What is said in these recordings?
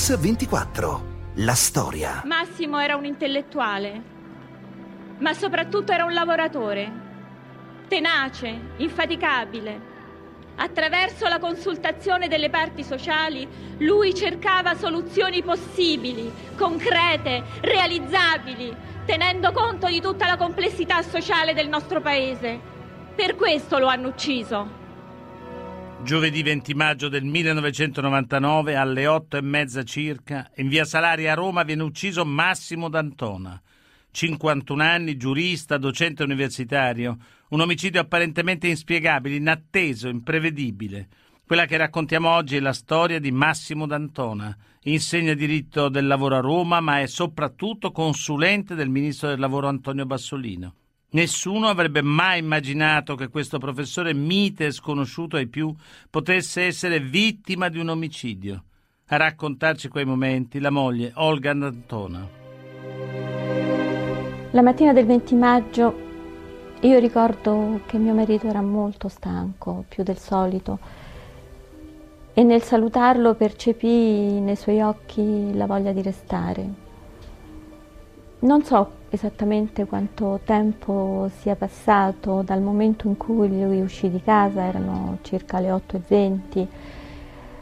Mix24. La storia. Massimo era un intellettuale, ma soprattutto era un lavoratore, tenace, infaticabile. Attraverso la consultazione delle parti sociali, lui cercava soluzioni possibili, concrete, realizzabili, tenendo conto di tutta la complessità sociale del nostro paese. Per questo lo hanno ucciso. Giovedì 20 maggio del 1999 alle 8 e mezza circa in via Salari a Roma viene ucciso Massimo D'Antona, 51 anni, giurista, docente universitario, un omicidio apparentemente inspiegabile, inatteso, imprevedibile. Quella che raccontiamo oggi è la storia di Massimo D'Antona. Insegna diritto del lavoro a Roma, ma è soprattutto consulente del ministro del lavoro Antonio Bassolino. Nessuno avrebbe mai immaginato che questo professore mite e sconosciuto ai più potesse essere vittima di un omicidio. A raccontarci quei momenti la moglie Olga D'Antona. La mattina del 20 maggio io ricordo che mio marito era molto stanco, più del solito, e nel salutarlo percepì nei suoi occhi la voglia di restare. Non so esattamente quanto tempo sia passato dal momento in cui lui uscì di casa, erano circa le 8.20,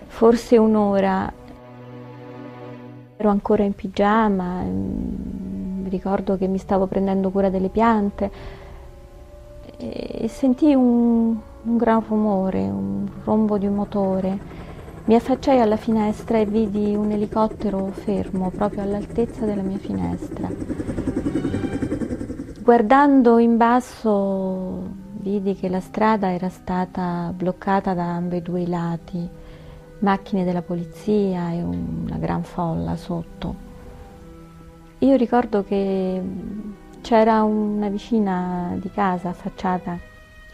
forse un'ora. Ero ancora in pigiama, mm, ricordo che mi stavo prendendo cura delle piante e sentii un, un gran rumore, un rombo di un motore. Mi affacciai alla finestra e vidi un elicottero fermo proprio all'altezza della mia finestra. Guardando in basso vidi che la strada era stata bloccata da ambedue i lati, macchine della polizia e una gran folla sotto. Io ricordo che c'era una vicina di casa affacciata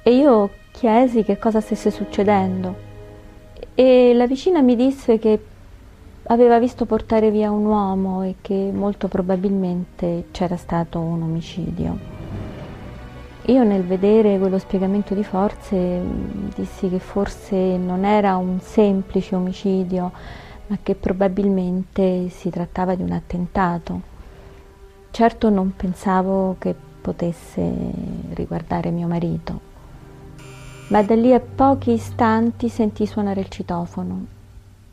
e io chiesi che cosa stesse succedendo e la vicina mi disse che aveva visto portare via un uomo e che molto probabilmente c'era stato un omicidio. Io nel vedere quello spiegamento di forze dissi che forse non era un semplice omicidio, ma che probabilmente si trattava di un attentato. Certo non pensavo che potesse riguardare mio marito ma da lì a pochi istanti sentii suonare il citofono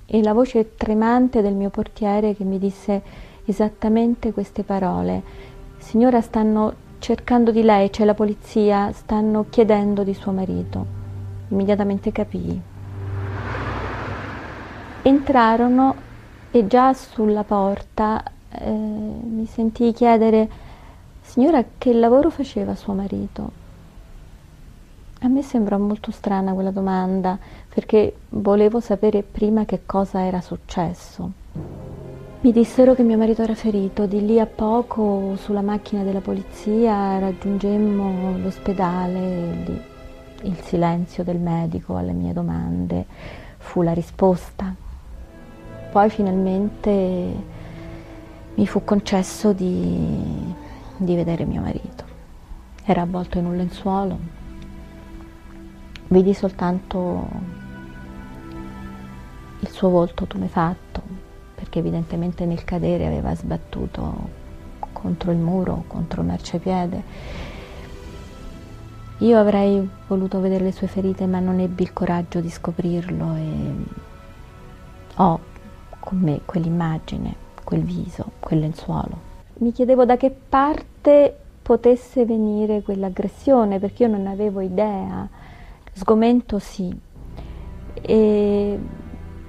e la voce tremante del mio portiere che mi disse esattamente queste parole. Signora, stanno cercando di lei, c'è la polizia, stanno chiedendo di suo marito. Immediatamente capii. Entrarono e già sulla porta eh, mi sentii chiedere, signora, che lavoro faceva suo marito? A me sembra molto strana quella domanda perché volevo sapere prima che cosa era successo. Mi dissero che mio marito era ferito, di lì a poco sulla macchina della polizia raggiungemmo l'ospedale, lì il silenzio del medico alle mie domande fu la risposta. Poi finalmente mi fu concesso di, di vedere mio marito. Era avvolto in un lenzuolo, Vidi soltanto il suo volto tumefatto, perché evidentemente nel cadere aveva sbattuto contro il muro, contro il marciapiede. Io avrei voluto vedere le sue ferite, ma non ebbi il coraggio di scoprirlo e ho con me quell'immagine, quel viso, quel lenzuolo. Mi chiedevo da che parte potesse venire quell'aggressione, perché io non avevo idea Sgomento sì, e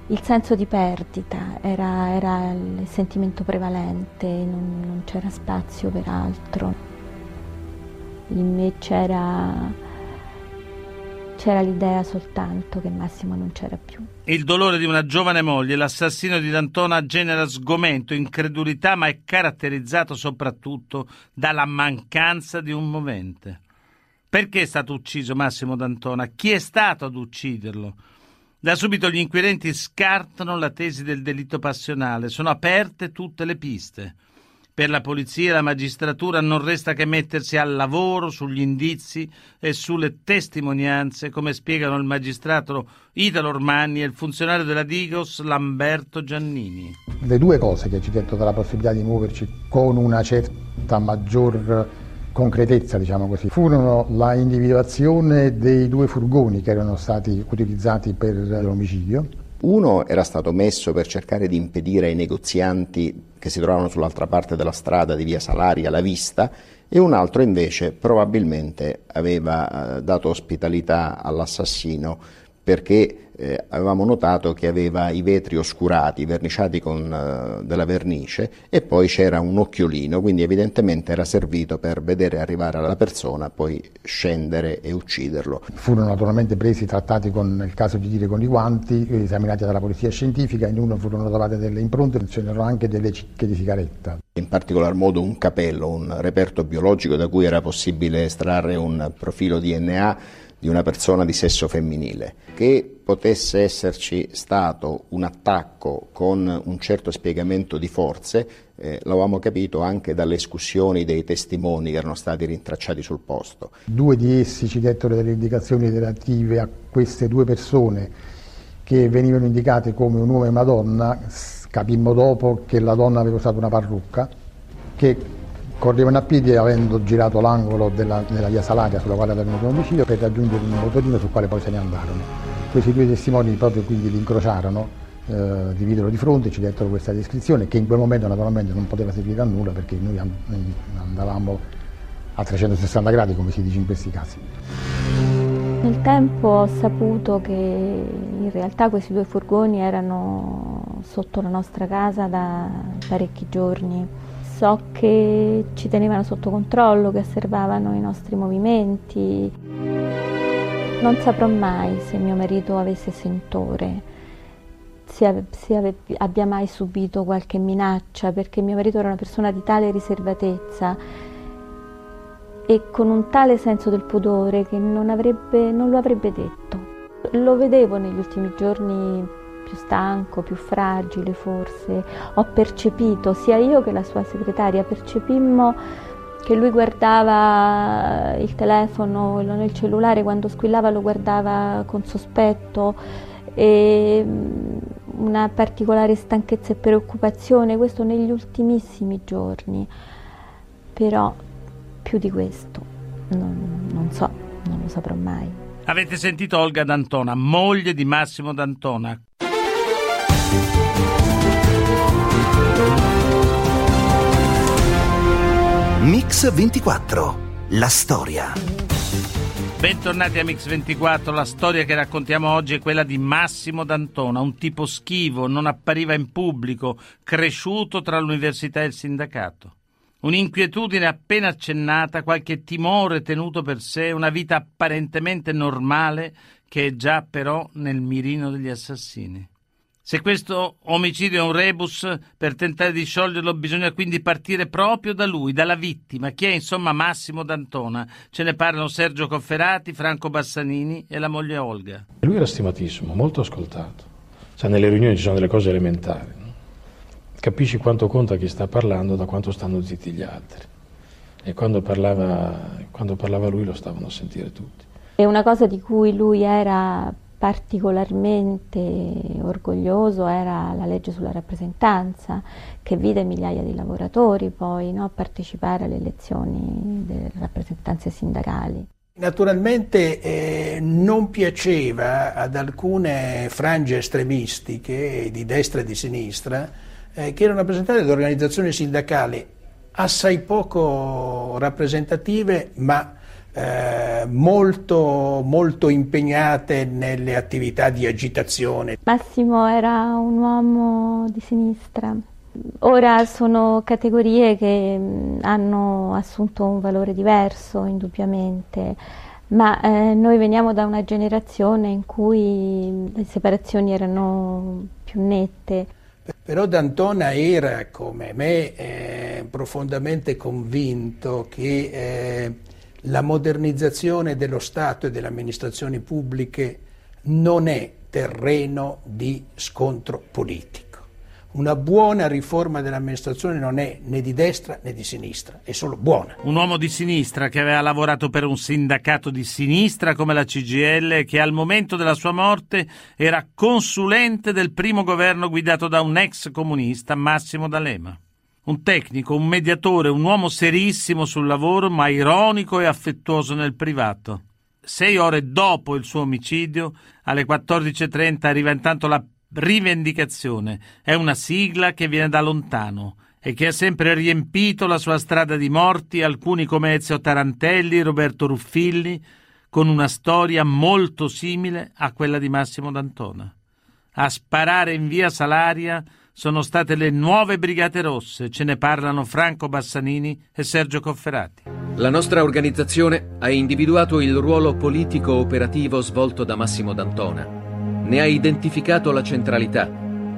il senso di perdita era, era il sentimento prevalente, non, non c'era spazio per altro. In me c'era, c'era l'idea soltanto che Massimo non c'era più. Il dolore di una giovane moglie, l'assassino di D'Antona genera sgomento, incredulità, ma è caratterizzato soprattutto dalla mancanza di un movente. Perché è stato ucciso Massimo D'Antona? Chi è stato ad ucciderlo? Da subito gli inquirenti scartano la tesi del delitto passionale, sono aperte tutte le piste. Per la polizia e la magistratura non resta che mettersi al lavoro sugli indizi e sulle testimonianze, come spiegano il magistrato Italo Ormani e il funzionario della Digos Lamberto Giannini. Le due cose che ci detto la possibilità di muoverci con una certa maggior concretezza, diciamo così, furono la individuazione dei due furgoni che erano stati utilizzati per l'omicidio. Uno era stato messo per cercare di impedire ai negozianti che si trovavano sull'altra parte della strada di via Salaria la vista e un altro invece probabilmente aveva eh, dato ospitalità all'assassino perché eh, avevamo notato che aveva i vetri oscurati, verniciati con uh, della vernice e poi c'era un occhiolino, quindi evidentemente era servito per vedere arrivare la persona, poi scendere e ucciderlo. Furono naturalmente presi, trattati con, nel caso di dire con i guanti, esaminati dalla polizia scientifica, in uno furono trovate delle impronte, ce n'erano anche delle cicche di sigaretta. In particolar modo un capello, un reperto biologico da cui era possibile estrarre un profilo DNA di una persona di sesso femminile. Che potesse esserci stato un attacco con un certo spiegamento di forze eh, l'avevamo capito anche dalle escussioni dei testimoni che erano stati rintracciati sul posto. Due di essi ci dettero delle indicazioni relative a queste due persone che venivano indicate come un uomo e una donna, capimmo dopo che la donna aveva usato una parrucca, che correvano a piedi avendo girato l'angolo della, della, via Salaria sulla quale avevano venuto l'omicidio per raggiungere un motorino sul quale poi se ne andarono. Questi due testimoni proprio quindi li incrociarono, eh, dividero di fronte, ci dettero questa descrizione che in quel momento naturalmente non poteva servire a nulla perché noi andavamo a 360 gradi come si dice in questi casi. Nel tempo ho saputo che in realtà questi due furgoni erano sotto la nostra casa da parecchi giorni so che ci tenevano sotto controllo, che osservavano i nostri movimenti. Non saprò mai se mio marito avesse sentore, se, se abbia mai subito qualche minaccia, perché mio marito era una persona di tale riservatezza e con un tale senso del pudore che non, avrebbe, non lo avrebbe detto. Lo vedevo negli ultimi giorni più stanco, più fragile forse. Ho percepito, sia io che la sua segretaria, percepimmo che lui guardava il telefono, il cellulare, quando squillava lo guardava con sospetto e mm, una particolare stanchezza e preoccupazione, questo negli ultimissimi giorni. Però più di questo non, non so, non lo saprò mai. Avete sentito Olga D'Antona, moglie di Massimo D'Antona. Mix 24, la storia. Bentornati a Mix 24, la storia che raccontiamo oggi è quella di Massimo D'Antona, un tipo schivo, non appariva in pubblico, cresciuto tra l'università e il sindacato. Un'inquietudine appena accennata, qualche timore tenuto per sé, una vita apparentemente normale che è già però nel mirino degli assassini. Se questo omicidio è un rebus, per tentare di scioglierlo bisogna quindi partire proprio da lui, dalla vittima, che è insomma Massimo D'Antona. Ce ne parlano Sergio Cofferati, Franco Bassanini e la moglie Olga. Lui era stimatissimo, molto ascoltato. Cioè, nelle riunioni ci sono delle cose elementari. No? Capisci quanto conta chi sta parlando da quanto stanno zitti gli altri. E quando parlava, quando parlava lui lo stavano a sentire tutti. È una cosa di cui lui era particolarmente orgoglioso era la legge sulla rappresentanza che vide migliaia di lavoratori poi no, partecipare alle elezioni delle rappresentanze sindacali. Naturalmente eh, non piaceva ad alcune frange estremistiche di destra e di sinistra eh, che erano rappresentate da organizzazioni sindacali assai poco rappresentative ma eh, molto, molto impegnate nelle attività di agitazione. Massimo era un uomo di sinistra. Ora sono categorie che mm, hanno assunto un valore diverso, indubbiamente, ma eh, noi veniamo da una generazione in cui le separazioni erano più nette. Però D'Antona era, come me, eh, profondamente convinto che eh, la modernizzazione dello Stato e delle amministrazioni pubbliche non è terreno di scontro politico. Una buona riforma dell'amministrazione non è né di destra né di sinistra, è solo buona. Un uomo di sinistra che aveva lavorato per un sindacato di sinistra come la CGL che al momento della sua morte era consulente del primo governo guidato da un ex comunista, Massimo D'Alema. Un tecnico, un mediatore, un uomo serissimo sul lavoro, ma ironico e affettuoso nel privato. Sei ore dopo il suo omicidio, alle 14.30, arriva intanto la rivendicazione. È una sigla che viene da lontano e che ha sempre riempito la sua strada di morti, alcuni come Ezio Tarantelli, Roberto Ruffilli, con una storia molto simile a quella di Massimo D'Antona. A sparare in via Salaria sono state le nuove Brigate Rosse, ce ne parlano Franco Bassanini e Sergio Cofferati. La nostra organizzazione ha individuato il ruolo politico operativo svolto da Massimo D'Antona ne ha identificato la centralità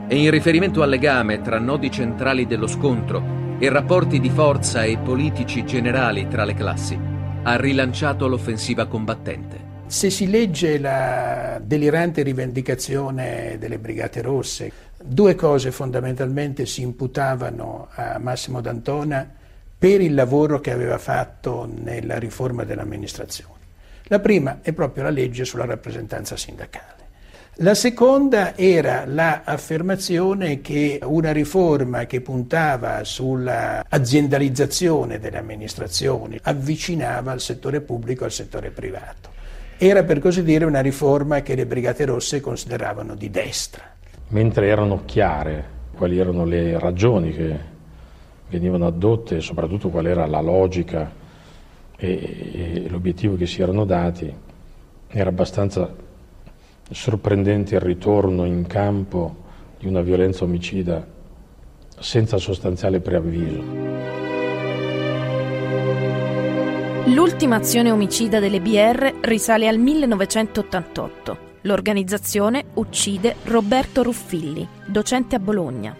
e in riferimento al legame tra nodi centrali dello scontro e rapporti di forza e politici generali tra le classi, ha rilanciato l'offensiva combattente. Se si legge la delirante rivendicazione delle Brigate Rosse, due cose fondamentalmente si imputavano a Massimo D'Antona per il lavoro che aveva fatto nella riforma dell'amministrazione. La prima è proprio la legge sulla rappresentanza sindacale. La seconda era l'affermazione che una riforma che puntava sulla aziendalizzazione delle amministrazioni avvicinava il settore pubblico al settore privato. Era per così dire una riforma che le Brigate Rosse consideravano di destra. Mentre erano chiare quali erano le ragioni che venivano adotte e soprattutto qual era la logica e, e l'obiettivo che si erano dati, era abbastanza sorprendente il ritorno in campo di una violenza omicida senza sostanziale preavviso. L'ultima azione omicida delle BR risale al 1988. L'organizzazione uccide Roberto Ruffilli, docente a Bologna.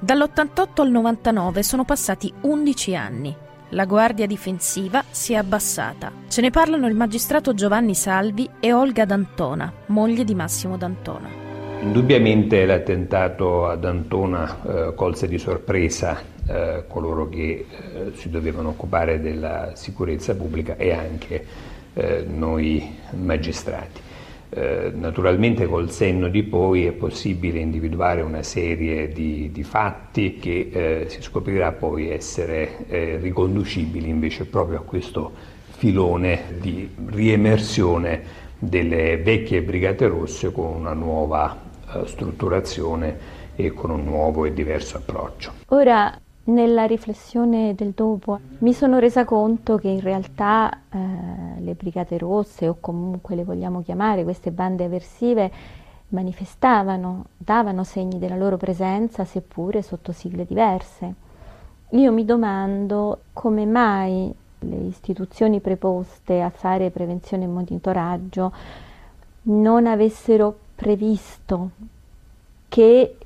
Dall'88 al 99 sono passati 11 anni. La guardia difensiva si è abbassata. Ce ne parlano il magistrato Giovanni Salvi e Olga D'Antona, moglie di Massimo D'Antona. Indubbiamente l'attentato ad Antona eh, colse di sorpresa eh, coloro che eh, si dovevano occupare della sicurezza pubblica e anche eh, noi magistrati. Eh, naturalmente col senno di poi è possibile individuare una serie di, di fatti che eh, si scoprirà poi essere riconducibili invece proprio a questo filone di riemersione delle vecchie Brigate Rosse con una nuova strutturazione e con un nuovo e diverso approccio. Ora nella riflessione del dopo mi sono resa conto che in realtà eh, le Brigate Rosse o comunque le vogliamo chiamare queste bande aversive manifestavano, davano segni della loro presenza seppure sotto sigle diverse. Io mi domando come mai le istituzioni preposte a fare prevenzione e monitoraggio non avessero previsto che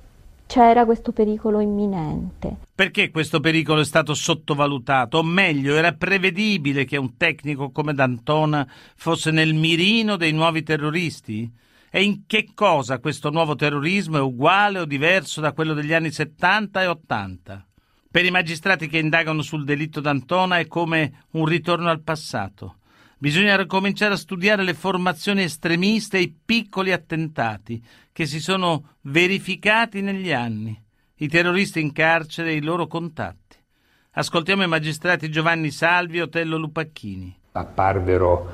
c'era questo pericolo imminente. Perché questo pericolo è stato sottovalutato? O meglio, era prevedibile che un tecnico come D'Antona fosse nel mirino dei nuovi terroristi? E in che cosa questo nuovo terrorismo è uguale o diverso da quello degli anni 70 e 80? Per i magistrati che indagano sul delitto d'Antona è come un ritorno al passato. Bisogna ricominciare a studiare le formazioni estremiste e i piccoli attentati che si sono verificati negli anni, i terroristi in carcere e i loro contatti. Ascoltiamo i magistrati Giovanni Salvi e Otello Lupacchini. Apparvero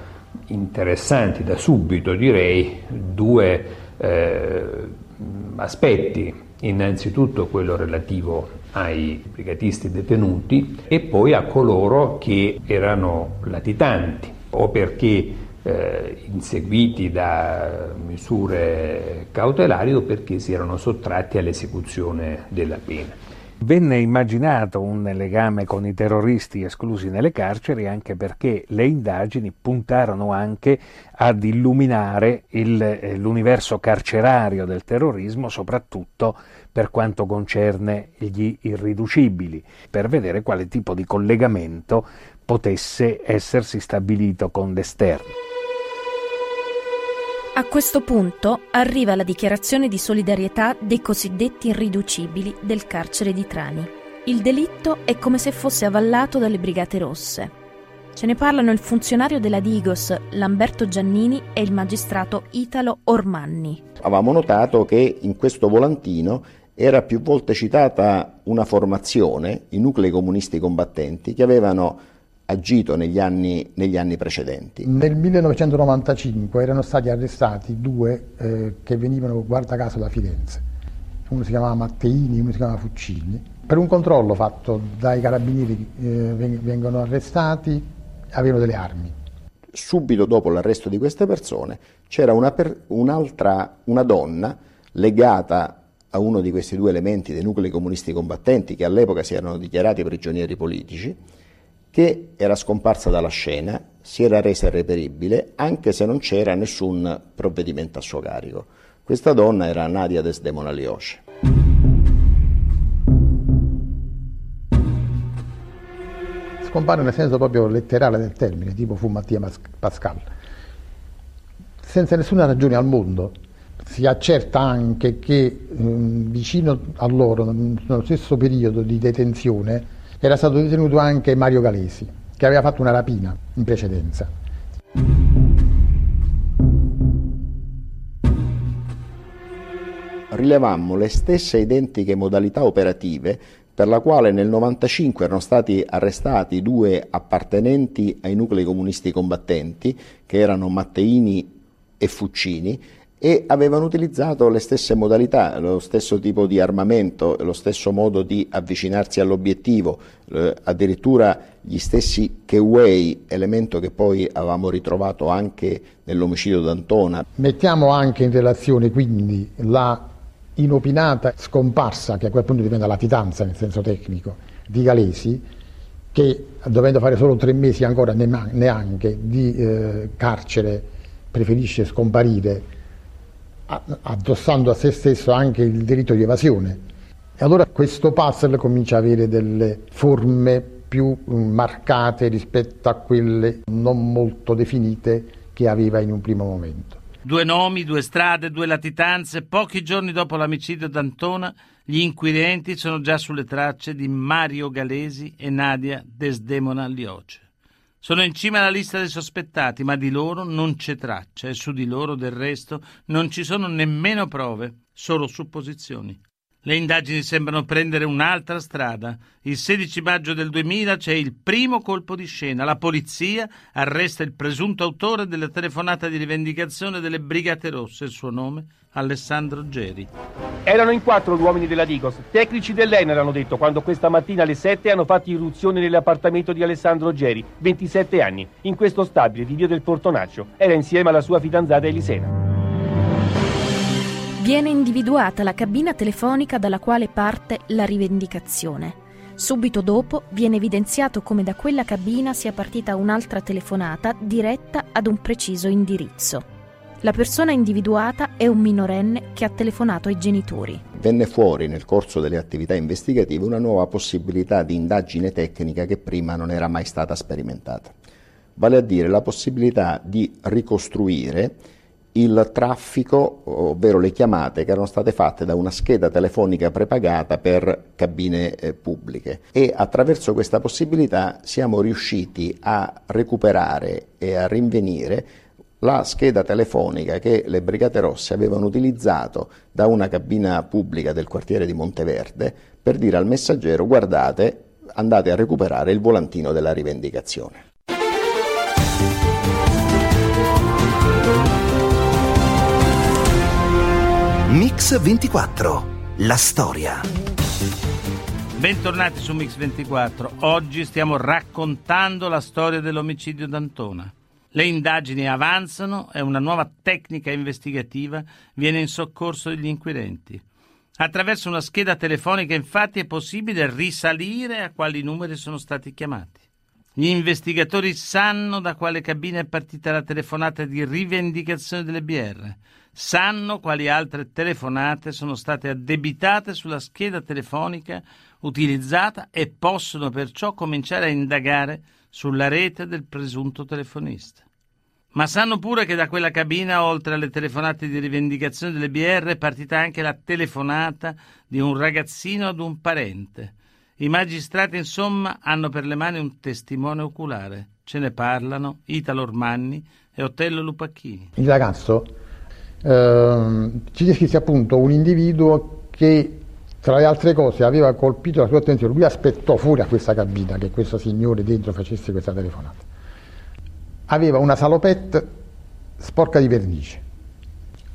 interessanti da subito, direi, due eh, aspetti. Innanzitutto quello relativo ai brigatisti detenuti e poi a coloro che erano latitanti o perché eh, inseguiti da misure cautelari o perché si erano sottratti all'esecuzione della pena. Venne immaginato un legame con i terroristi esclusi nelle carceri anche perché le indagini puntarono anche ad illuminare il, eh, l'universo carcerario del terrorismo, soprattutto per quanto concerne gli irriducibili, per vedere quale tipo di collegamento potesse essersi stabilito con l'esterno. A questo punto arriva la dichiarazione di solidarietà dei cosiddetti irriducibili del carcere di Trani. Il delitto è come se fosse avallato dalle Brigate Rosse. Ce ne parlano il funzionario della Digos Lamberto Giannini e il magistrato Italo Ormanni. Avevamo notato che in questo volantino era più volte citata una formazione, i nuclei comunisti combattenti, che avevano agito negli anni, negli anni precedenti. Nel 1995 erano stati arrestati due eh, che venivano, guarda caso, da Firenze. Uno si chiamava Matteini, uno si chiamava Fuccilli. Per un controllo fatto dai carabinieri eh, vengono arrestati, avevano delle armi. Subito dopo l'arresto di queste persone c'era una per, un'altra, una donna legata a uno di questi due elementi dei nuclei comunisti combattenti che all'epoca si erano dichiarati prigionieri politici, che era scomparsa dalla scena, si era resa irreperibile, anche se non c'era nessun provvedimento a suo carico. Questa donna era Nadia Desdemona Lioce. Scompare nel senso proprio letterale del termine, tipo fu Mattia Pascal. Senza nessuna ragione al mondo, si accerta anche che eh, vicino a loro, nello stesso periodo di detenzione, era stato detenuto anche Mario Galesi, che aveva fatto una rapina in precedenza. Rilevammo le stesse identiche modalità operative per la quale nel 1995 erano stati arrestati due appartenenti ai nuclei comunisti combattenti, che erano Matteini e Fuccini, e avevano utilizzato le stesse modalità, lo stesso tipo di armamento, lo stesso modo di avvicinarsi all'obiettivo, eh, addirittura gli stessi keyway, elemento che poi avevamo ritrovato anche nell'omicidio d'Antona. Mettiamo anche in relazione quindi la inopinata scomparsa, che a quel punto diventa latitanza nel senso tecnico, di Galesi, che dovendo fare solo tre mesi ancora neanche di eh, carcere preferisce scomparire addossando a se stesso anche il diritto di evasione. E allora questo puzzle comincia ad avere delle forme più mm, marcate rispetto a quelle non molto definite che aveva in un primo momento. Due nomi, due strade, due latitanze. Pochi giorni dopo l'omicidio d'Antona, gli inquirenti sono già sulle tracce di Mario Galesi e Nadia Desdemona Lioce. Sono in cima alla lista dei sospettati, ma di loro non c'è traccia e su di loro, del resto, non ci sono nemmeno prove, solo supposizioni. Le indagini sembrano prendere un'altra strada. Il 16 maggio del 2000 c'è il primo colpo di scena. La polizia arresta il presunto autore della telefonata di rivendicazione delle Brigate Rosse. Il suo nome? Alessandro Geri. Erano in quattro gli uomini della Digos, tecnici dell'ENER hanno detto, quando questa mattina alle 7 hanno fatto irruzione nell'appartamento di Alessandro Geri, 27 anni, in questo stabile di via del Portonaccio. Era insieme alla sua fidanzata Elisena. Viene individuata la cabina telefonica dalla quale parte la rivendicazione. Subito dopo viene evidenziato come da quella cabina sia partita un'altra telefonata diretta ad un preciso indirizzo. La persona individuata è un minorenne che ha telefonato ai genitori. Venne fuori nel corso delle attività investigative una nuova possibilità di indagine tecnica che prima non era mai stata sperimentata, vale a dire la possibilità di ricostruire il traffico, ovvero le chiamate che erano state fatte da una scheda telefonica prepagata per cabine eh, pubbliche e attraverso questa possibilità siamo riusciti a recuperare e a rinvenire la scheda telefonica che le Brigate Rosse avevano utilizzato da una cabina pubblica del quartiere di Monteverde per dire al messaggero guardate, andate a recuperare il volantino della rivendicazione. Mix 24, la storia. Bentornati su Mix 24. Oggi stiamo raccontando la storia dell'omicidio d'Antona. Le indagini avanzano e una nuova tecnica investigativa viene in soccorso degli inquirenti. Attraverso una scheda telefonica infatti è possibile risalire a quali numeri sono stati chiamati. Gli investigatori sanno da quale cabina è partita la telefonata di rivendicazione delle BR, sanno quali altre telefonate sono state addebitate sulla scheda telefonica utilizzata e possono perciò cominciare a indagare sulla rete del presunto telefonista. Ma sanno pure che da quella cabina, oltre alle telefonate di rivendicazione delle BR, è partita anche la telefonata di un ragazzino ad un parente. I magistrati, insomma, hanno per le mani un testimone oculare. Ce ne parlano Italo Ormanni e Otello Lupacchini. Il ragazzo eh, ci descrisse appunto un individuo che tra le altre cose aveva colpito la sua attenzione, lui aspettò fuori a questa cabina che questo signore dentro facesse questa telefonata. Aveva una salopette sporca di vernice.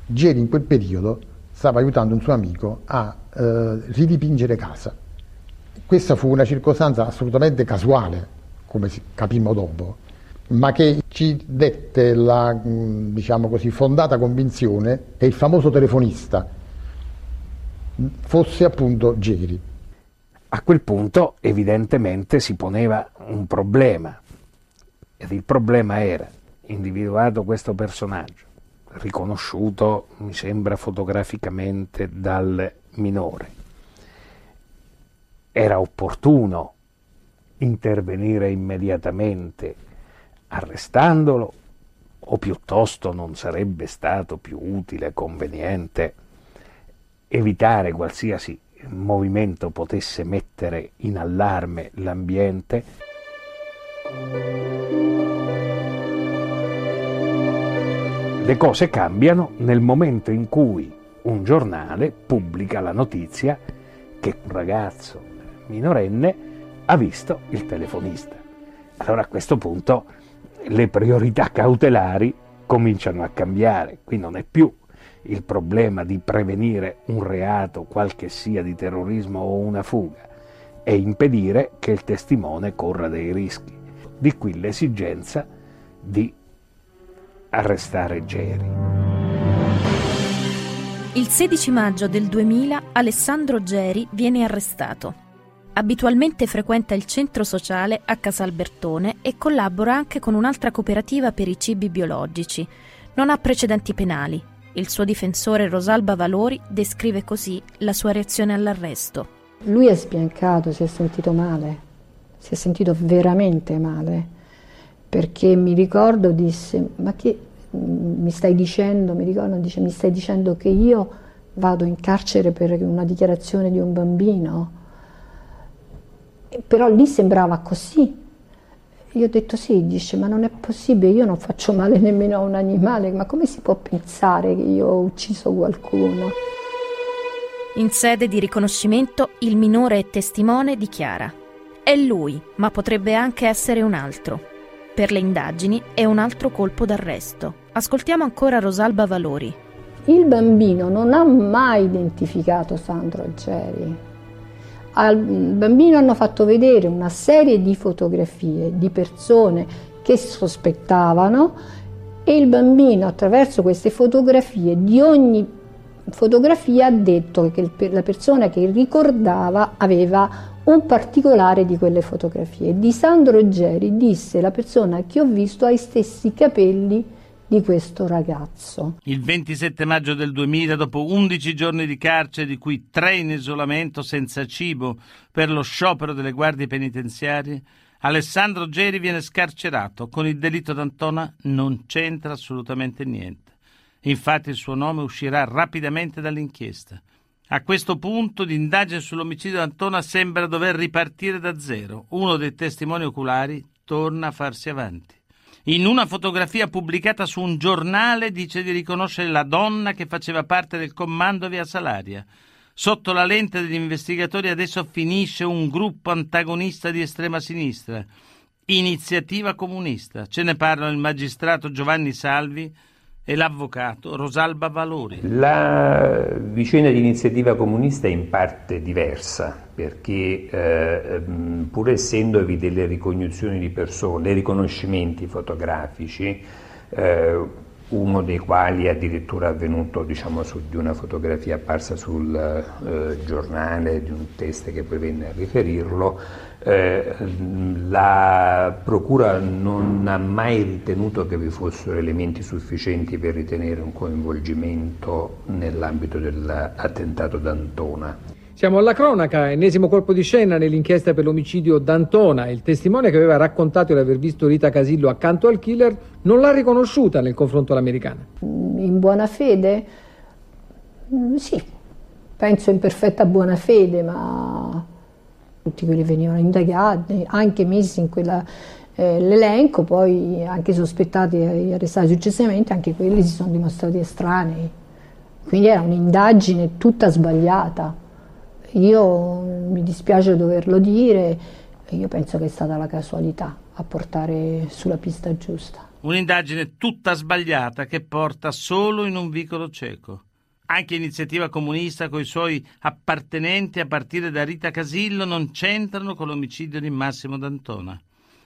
Geri in quel periodo stava aiutando un suo amico a eh, ridipingere casa. Questa fu una circostanza assolutamente casuale, come capimmo dopo, ma che ci dette la diciamo così, fondata convinzione che il famoso telefonista fosse appunto Geri. A quel punto evidentemente si poneva un problema ed il problema era individuato questo personaggio, riconosciuto mi sembra fotograficamente dal minore. Era opportuno intervenire immediatamente arrestandolo o piuttosto non sarebbe stato più utile e conveniente evitare qualsiasi movimento potesse mettere in allarme l'ambiente? Le cose cambiano nel momento in cui un giornale pubblica la notizia che un ragazzo minorenne ha visto il telefonista. Allora a questo punto le priorità cautelari cominciano a cambiare, qui non è più il problema di prevenire un reato, qual che sia di terrorismo o una fuga, è impedire che il testimone corra dei rischi. Di qui l'esigenza di arrestare Geri. Il 16 maggio del 2000 Alessandro Geri viene arrestato. Abitualmente frequenta il centro sociale a Casalbertone e collabora anche con un'altra cooperativa per i cibi biologici. Non ha precedenti penali. Il suo difensore Rosalba Valori descrive così la sua reazione all'arresto. Lui è sbiancato, si è sentito male, si è sentito veramente male, perché mi ricordo disse, ma che mi stai dicendo, mi ricordo, dice, mi stai dicendo che io vado in carcere per una dichiarazione di un bambino? però lì sembrava così. Io ho detto sì, dice, ma non è possibile, io non faccio male nemmeno a un animale, ma come si può pensare che io ho ucciso qualcuno? In sede di riconoscimento il minore e testimone dichiara è lui, ma potrebbe anche essere un altro. Per le indagini è un altro colpo d'arresto. Ascoltiamo ancora Rosalba Valori. Il bambino non ha mai identificato Sandro Algeri al bambino hanno fatto vedere una serie di fotografie di persone che sospettavano e il bambino attraverso queste fotografie di ogni fotografia ha detto che la persona che ricordava aveva un particolare di quelle fotografie. Di Sandro Geri disse la persona che ho visto ha i stessi capelli di questo ragazzo. Il 27 maggio del 2000, dopo 11 giorni di carcere, di cui 3 in isolamento senza cibo per lo sciopero delle guardie penitenziarie, Alessandro Geri viene scarcerato. Con il delitto d'Antona non c'entra assolutamente niente. Infatti il suo nome uscirà rapidamente dall'inchiesta. A questo punto l'indagine sull'omicidio d'Antona sembra dover ripartire da zero. Uno dei testimoni oculari torna a farsi avanti. In una fotografia pubblicata su un giornale dice di riconoscere la donna che faceva parte del comando via Salaria. Sotto la lente degli investigatori adesso finisce un gruppo antagonista di estrema sinistra, Iniziativa Comunista. Ce ne parlano il magistrato Giovanni Salvi e l'avvocato Rosalba Valori. La vicenda di iniziativa comunista è in parte diversa perché eh, pur essendovi delle ricognizioni di persone, dei riconoscimenti fotografici, eh, uno dei quali è addirittura avvenuto diciamo, su di una fotografia apparsa sul eh, giornale, di un test che poi venne a riferirlo, eh, la Procura non ha mai ritenuto che vi fossero elementi sufficienti per ritenere un coinvolgimento nell'ambito dell'attentato d'Antona. Siamo alla cronaca, ennesimo colpo di scena nell'inchiesta per l'omicidio d'Antona. Il testimone che aveva raccontato di aver visto Rita Casillo accanto al killer non l'ha riconosciuta nel confronto all'americana. In buona fede? Mm, sì, penso in perfetta buona fede, ma tutti quelli venivano indagati, anche messi in quell'elenco, eh, poi anche sospettati e arrestati successivamente, anche quelli si sono dimostrati estranei. Quindi era un'indagine tutta sbagliata. Io mi dispiace doverlo dire, io penso che è stata la casualità a portare sulla pista giusta. Un'indagine tutta sbagliata che porta solo in un vicolo cieco. Anche Iniziativa Comunista con i suoi appartenenti a partire da Rita Casillo non c'entrano con l'omicidio di Massimo D'Antona.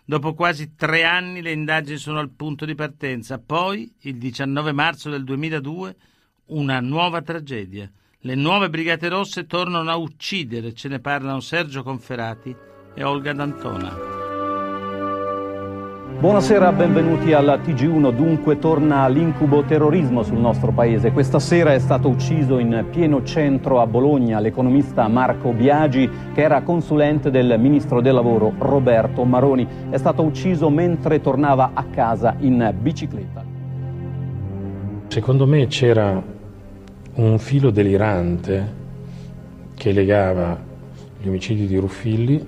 Dopo quasi tre anni le indagini sono al punto di partenza. Poi, il 19 marzo del 2002, una nuova tragedia. Le nuove Brigate Rosse tornano a uccidere, ce ne parlano Sergio Conferati e Olga D'Antona. Buonasera, benvenuti alla TG1. Dunque torna l'incubo terrorismo sul nostro paese. Questa sera è stato ucciso in pieno centro a Bologna l'economista Marco Biagi, che era consulente del ministro del lavoro Roberto Maroni. È stato ucciso mentre tornava a casa in bicicletta. Secondo me c'era un filo delirante che legava gli omicidi di Ruffilli,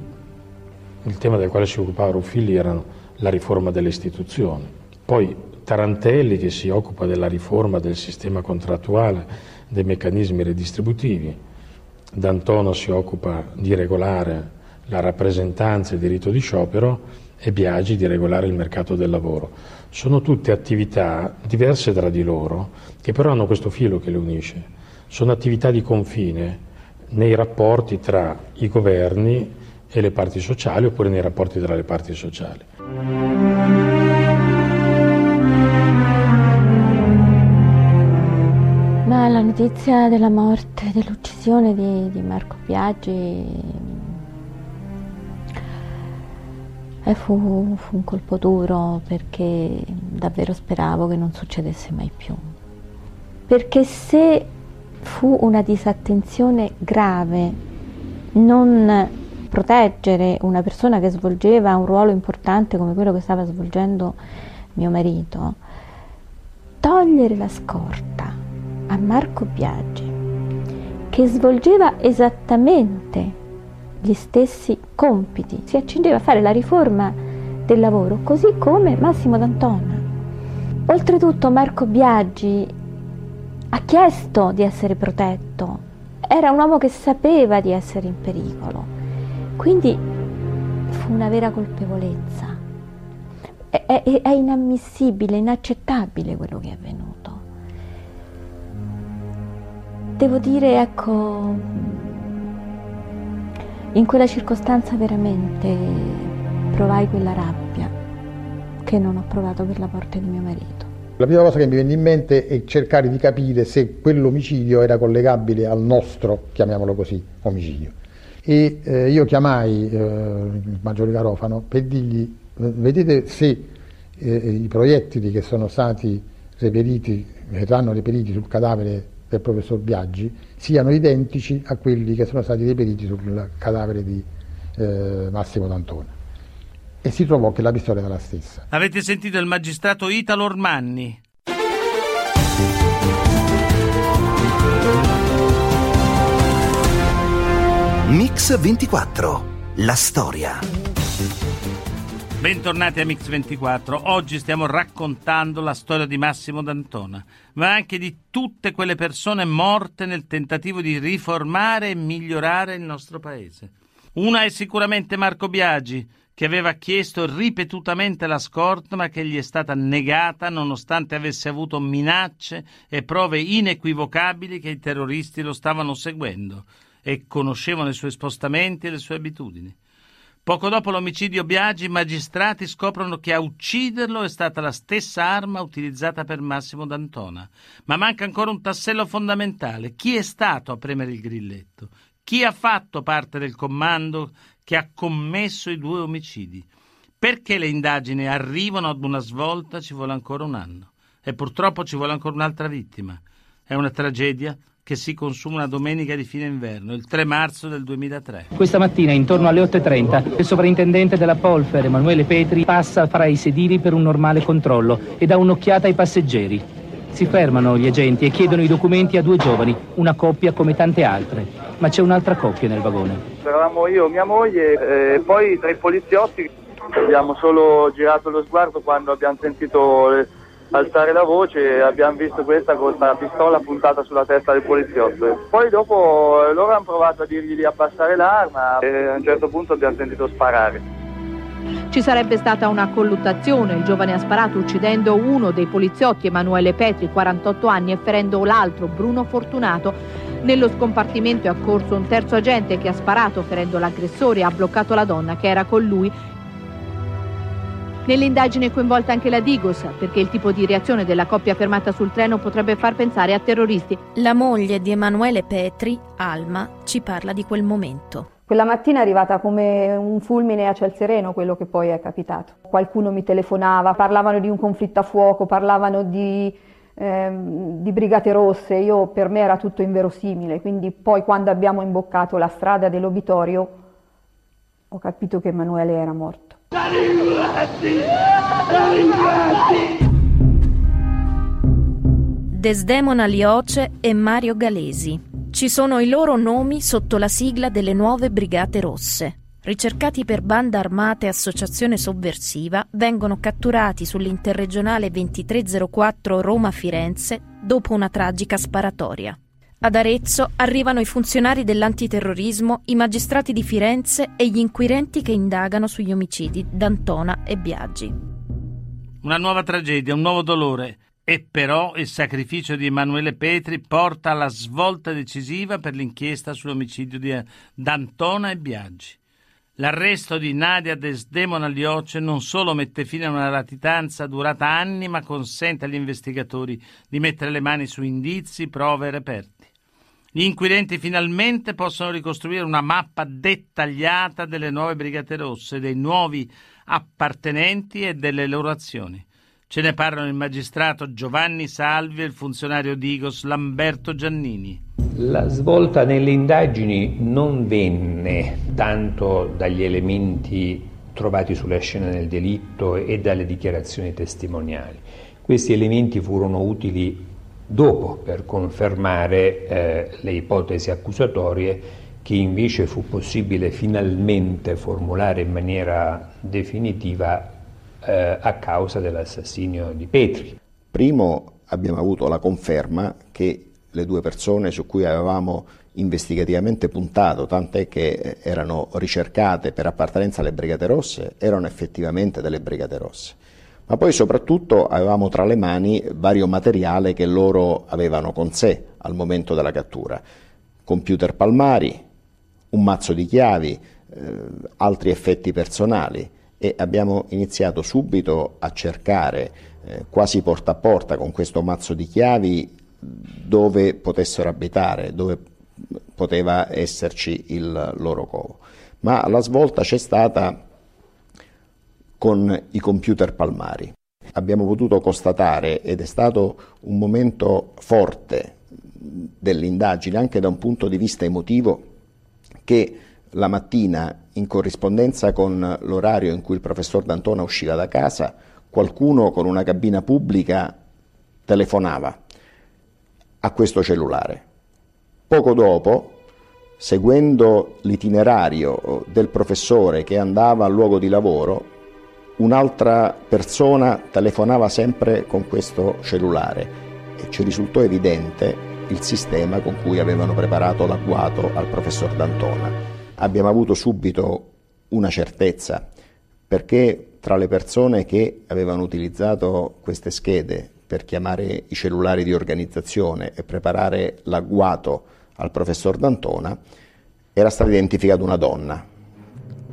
il tema del quale si occupava Ruffilli erano la riforma delle istituzioni. Poi Tarantelli che si occupa della riforma del sistema contrattuale, dei meccanismi redistributivi, D'Antono si occupa di regolare la rappresentanza e il diritto di sciopero e Biagi di regolare il mercato del lavoro. Sono tutte attività diverse tra di loro che però hanno questo filo che le unisce. Sono attività di confine nei rapporti tra i governi e le parti sociali oppure nei rapporti tra le parti sociali. Ma la notizia della morte, dell'uccisione di, di Marco Biaggi eh, fu, fu un colpo duro perché davvero speravo che non succedesse mai più. Perché se fu una disattenzione grave non proteggere una persona che svolgeva un ruolo importante come quello che stava svolgendo mio marito, togliere la scorta a Marco Biagi, che svolgeva esattamente gli stessi compiti, si accingeva a fare la riforma del lavoro, così come Massimo D'Antona. Oltretutto Marco Biagi ha chiesto di essere protetto, era un uomo che sapeva di essere in pericolo quindi fu una vera colpevolezza. È, è, è inammissibile, inaccettabile quello che è avvenuto. Devo dire, ecco, in quella circostanza veramente provai quella rabbia che non ho provato per la morte di mio marito. La prima cosa che mi venne in mente è cercare di capire se quell'omicidio era collegabile al nostro, chiamiamolo così, omicidio e eh, io chiamai eh, maggiore Garofano per dirgli vedete se eh, i proiettili che sono stati reperiti, verranno reperiti sul cadavere del professor Biaggi siano identici a quelli che sono stati reperiti sul cadavere di eh, Massimo D'Antona. E si trovò che la pistola era la stessa. Avete sentito il magistrato Italo Ormanni? Mix 24, la storia. Bentornati a Mix 24. Oggi stiamo raccontando la storia di Massimo D'Antona, ma anche di tutte quelle persone morte nel tentativo di riformare e migliorare il nostro paese. Una è sicuramente Marco Biagi, che aveva chiesto ripetutamente la scorta ma che gli è stata negata nonostante avesse avuto minacce e prove inequivocabili che i terroristi lo stavano seguendo e conoscevano i suoi spostamenti e le sue abitudini. Poco dopo l'omicidio Biagi, i magistrati scoprono che a ucciderlo è stata la stessa arma utilizzata per Massimo D'Antona. Ma manca ancora un tassello fondamentale. Chi è stato a premere il grilletto? Chi ha fatto parte del comando che ha commesso i due omicidi? Perché le indagini arrivano ad una svolta ci vuole ancora un anno. E purtroppo ci vuole ancora un'altra vittima. È una tragedia che si consuma una domenica di fine inverno, il 3 marzo del 2003. Questa mattina, intorno alle 8.30, il sovrintendente della Polfer, Emanuele Petri, passa fra i sedili per un normale controllo e dà un'occhiata ai passeggeri. Si fermano gli agenti e chiedono i documenti a due giovani, una coppia come tante altre. Ma c'è un'altra coppia nel vagone. Eravamo io, mia moglie e eh, poi tra i poliziotti abbiamo solo girato lo sguardo quando abbiamo sentito alzare la voce abbiamo visto questa con la pistola puntata sulla testa del poliziotto. Poi dopo eh, loro hanno provato a dirgli di abbassare l'arma e a un certo punto abbiamo sentito sparare. Ci sarebbe stata una colluttazione, il giovane ha sparato uccidendo uno dei poliziotti Emanuele Petri, 48 anni, e ferendo l'altro, Bruno Fortunato. Nello scompartimento è accorso un terzo agente che ha sparato ferendo l'aggressore e ha bloccato la donna che era con lui Nell'indagine è coinvolta anche la Digos, perché il tipo di reazione della coppia fermata sul treno potrebbe far pensare a terroristi. La moglie di Emanuele Petri, Alma, ci parla di quel momento. Quella mattina è arrivata come un fulmine a ciel sereno quello che poi è capitato. Qualcuno mi telefonava, parlavano di un conflitto a fuoco, parlavano di, ehm, di brigate rosse, io per me era tutto inverosimile, quindi poi quando abbiamo imboccato la strada dell'obitorio ho capito che Emanuele era morto. Desdemona Lioce e Mario Galesi. Ci sono i loro nomi sotto la sigla delle nuove Brigate Rosse. Ricercati per banda armata e associazione sovversiva, vengono catturati sull'interregionale 2304 Roma-Firenze dopo una tragica sparatoria. Ad Arezzo arrivano i funzionari dell'antiterrorismo, i magistrati di Firenze e gli inquirenti che indagano sugli omicidi d'Antona e Biaggi. Una nuova tragedia, un nuovo dolore. E però il sacrificio di Emanuele Petri porta alla svolta decisiva per l'inchiesta sull'omicidio di D'Antona e Biaggi. L'arresto di Nadia Desdemona Lioce non solo mette fine a una latitanza durata anni, ma consente agli investigatori di mettere le mani su indizi, prove e reperti. Gli inquirenti finalmente possono ricostruire una mappa dettagliata delle nuove Brigate Rosse, dei nuovi appartenenti e delle loro azioni. Ce ne parlano il magistrato Giovanni Salvi e il funzionario Digos Lamberto Giannini. La svolta nelle indagini non venne tanto dagli elementi trovati sulla scena del delitto e dalle dichiarazioni testimoniali. Questi elementi furono utili dopo per confermare eh, le ipotesi accusatorie che invece fu possibile finalmente formulare in maniera definitiva eh, a causa dell'assassinio di Petri. Primo abbiamo avuto la conferma che le due persone su cui avevamo investigativamente puntato, tant'è che eh, erano ricercate per appartenenza alle Brigate Rosse, erano effettivamente delle Brigate Rosse ma poi soprattutto avevamo tra le mani vario materiale che loro avevano con sé al momento della cattura, computer palmari, un mazzo di chiavi, eh, altri effetti personali e abbiamo iniziato subito a cercare eh, quasi porta a porta con questo mazzo di chiavi dove potessero abitare, dove poteva esserci il loro covo. Ma la svolta c'è stata con i computer palmari. Abbiamo potuto constatare, ed è stato un momento forte dell'indagine anche da un punto di vista emotivo, che la mattina, in corrispondenza con l'orario in cui il professor D'Antona usciva da casa, qualcuno con una cabina pubblica telefonava a questo cellulare. Poco dopo, seguendo l'itinerario del professore che andava al luogo di lavoro, un'altra persona telefonava sempre con questo cellulare e ci risultò evidente il sistema con cui avevano preparato l'agguato al professor D'Antona. Abbiamo avuto subito una certezza perché tra le persone che avevano utilizzato queste schede per chiamare i cellulari di organizzazione e preparare l'agguato al professor D'Antona era stata identificata una donna,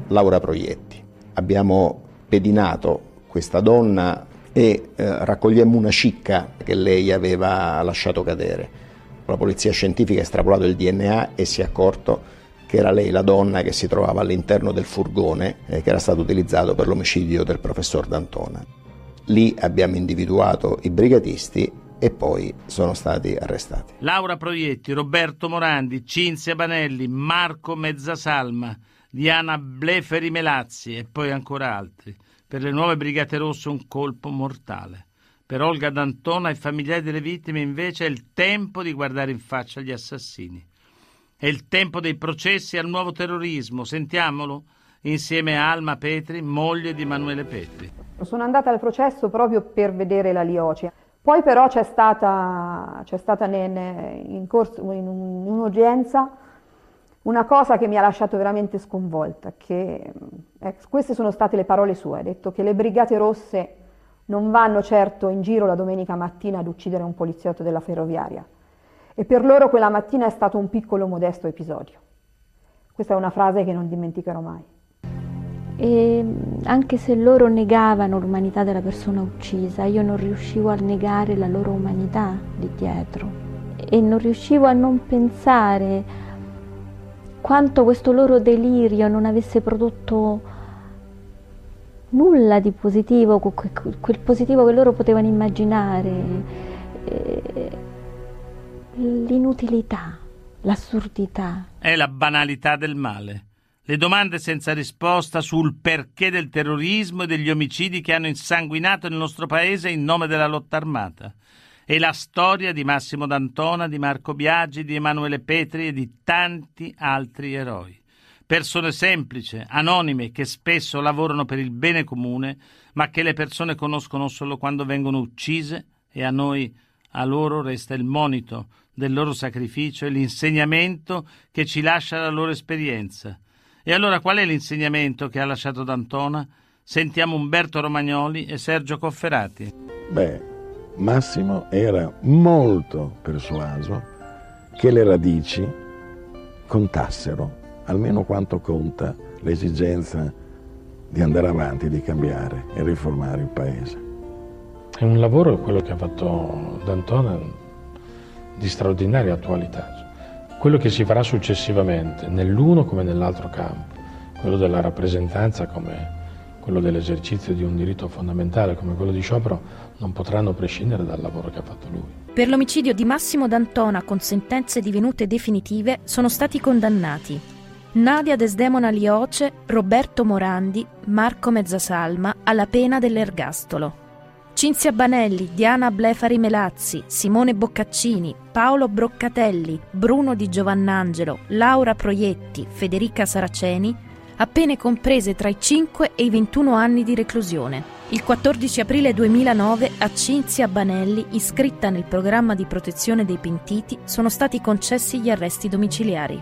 Laura Proietti. Abbiamo pedinato questa donna e eh, raccogliemmo una cicca che lei aveva lasciato cadere. La polizia scientifica ha estrapolato il DNA e si è accorto che era lei la donna che si trovava all'interno del furgone eh, che era stato utilizzato per l'omicidio del professor D'Antona. Lì abbiamo individuato i brigatisti e poi sono stati arrestati. Laura Proietti, Roberto Morandi, Cinzia Banelli, Marco Mezzasalma, Diana Bleferi Melazzi e poi ancora altri. Per le nuove Brigate Rosse un colpo mortale. Per Olga D'Antona e familiari delle vittime invece è il tempo di guardare in faccia gli assassini. È il tempo dei processi al nuovo terrorismo. Sentiamolo insieme a Alma Petri, moglie di Emanuele Petri. Sono andata al processo proprio per vedere la Lioce. Poi però c'è stata, c'è stata in, corso, in un'udienza una cosa che mi ha lasciato veramente sconvolta, che, eh, queste sono state le parole sue, ha detto che le Brigate Rosse non vanno certo in giro la domenica mattina ad uccidere un poliziotto della ferroviaria e per loro quella mattina è stato un piccolo modesto episodio. Questa è una frase che non dimenticherò mai. E anche se loro negavano l'umanità della persona uccisa, io non riuscivo a negare la loro umanità lì dietro e non riuscivo a non pensare quanto questo loro delirio non avesse prodotto nulla di positivo, quel positivo che loro potevano immaginare, l'inutilità, l'assurdità. È la banalità del male. Le domande senza risposta sul perché del terrorismo e degli omicidi che hanno insanguinato il nostro paese in nome della lotta armata e la storia di Massimo D'Antona, di Marco Biagi, di Emanuele Petri e di tanti altri eroi. Persone semplici, anonime, che spesso lavorano per il bene comune, ma che le persone conoscono solo quando vengono uccise e a noi, a loro, resta il monito del loro sacrificio e l'insegnamento che ci lascia la loro esperienza. E allora qual è l'insegnamento che ha lasciato D'Antona? Sentiamo Umberto Romagnoli e Sergio Cofferati. Beh, Massimo era molto persuaso che le radici contassero almeno quanto conta l'esigenza di andare avanti, di cambiare e riformare il paese. È un lavoro, quello che ha fatto D'Antona, di straordinaria attualità. Quello che si farà successivamente, nell'uno come nell'altro campo, quello della rappresentanza come quello dell'esercizio di un diritto fondamentale come quello di sciopero, non potranno prescindere dal lavoro che ha fatto lui. Per l'omicidio di Massimo D'Antona con sentenze divenute definitive sono stati condannati Nadia Desdemona Lioce, Roberto Morandi, Marco Mezzasalma alla pena dell'ergastolo. Cinzia Banelli, Diana Blefari Melazzi, Simone Boccaccini, Paolo Broccatelli, Bruno Di Giovannangelo, Laura Proietti, Federica Saraceni ha pene comprese tra i 5 e i 21 anni di reclusione. Il 14 aprile 2009 a Cinzia Banelli, iscritta nel programma di protezione dei pentiti, sono stati concessi gli arresti domiciliari.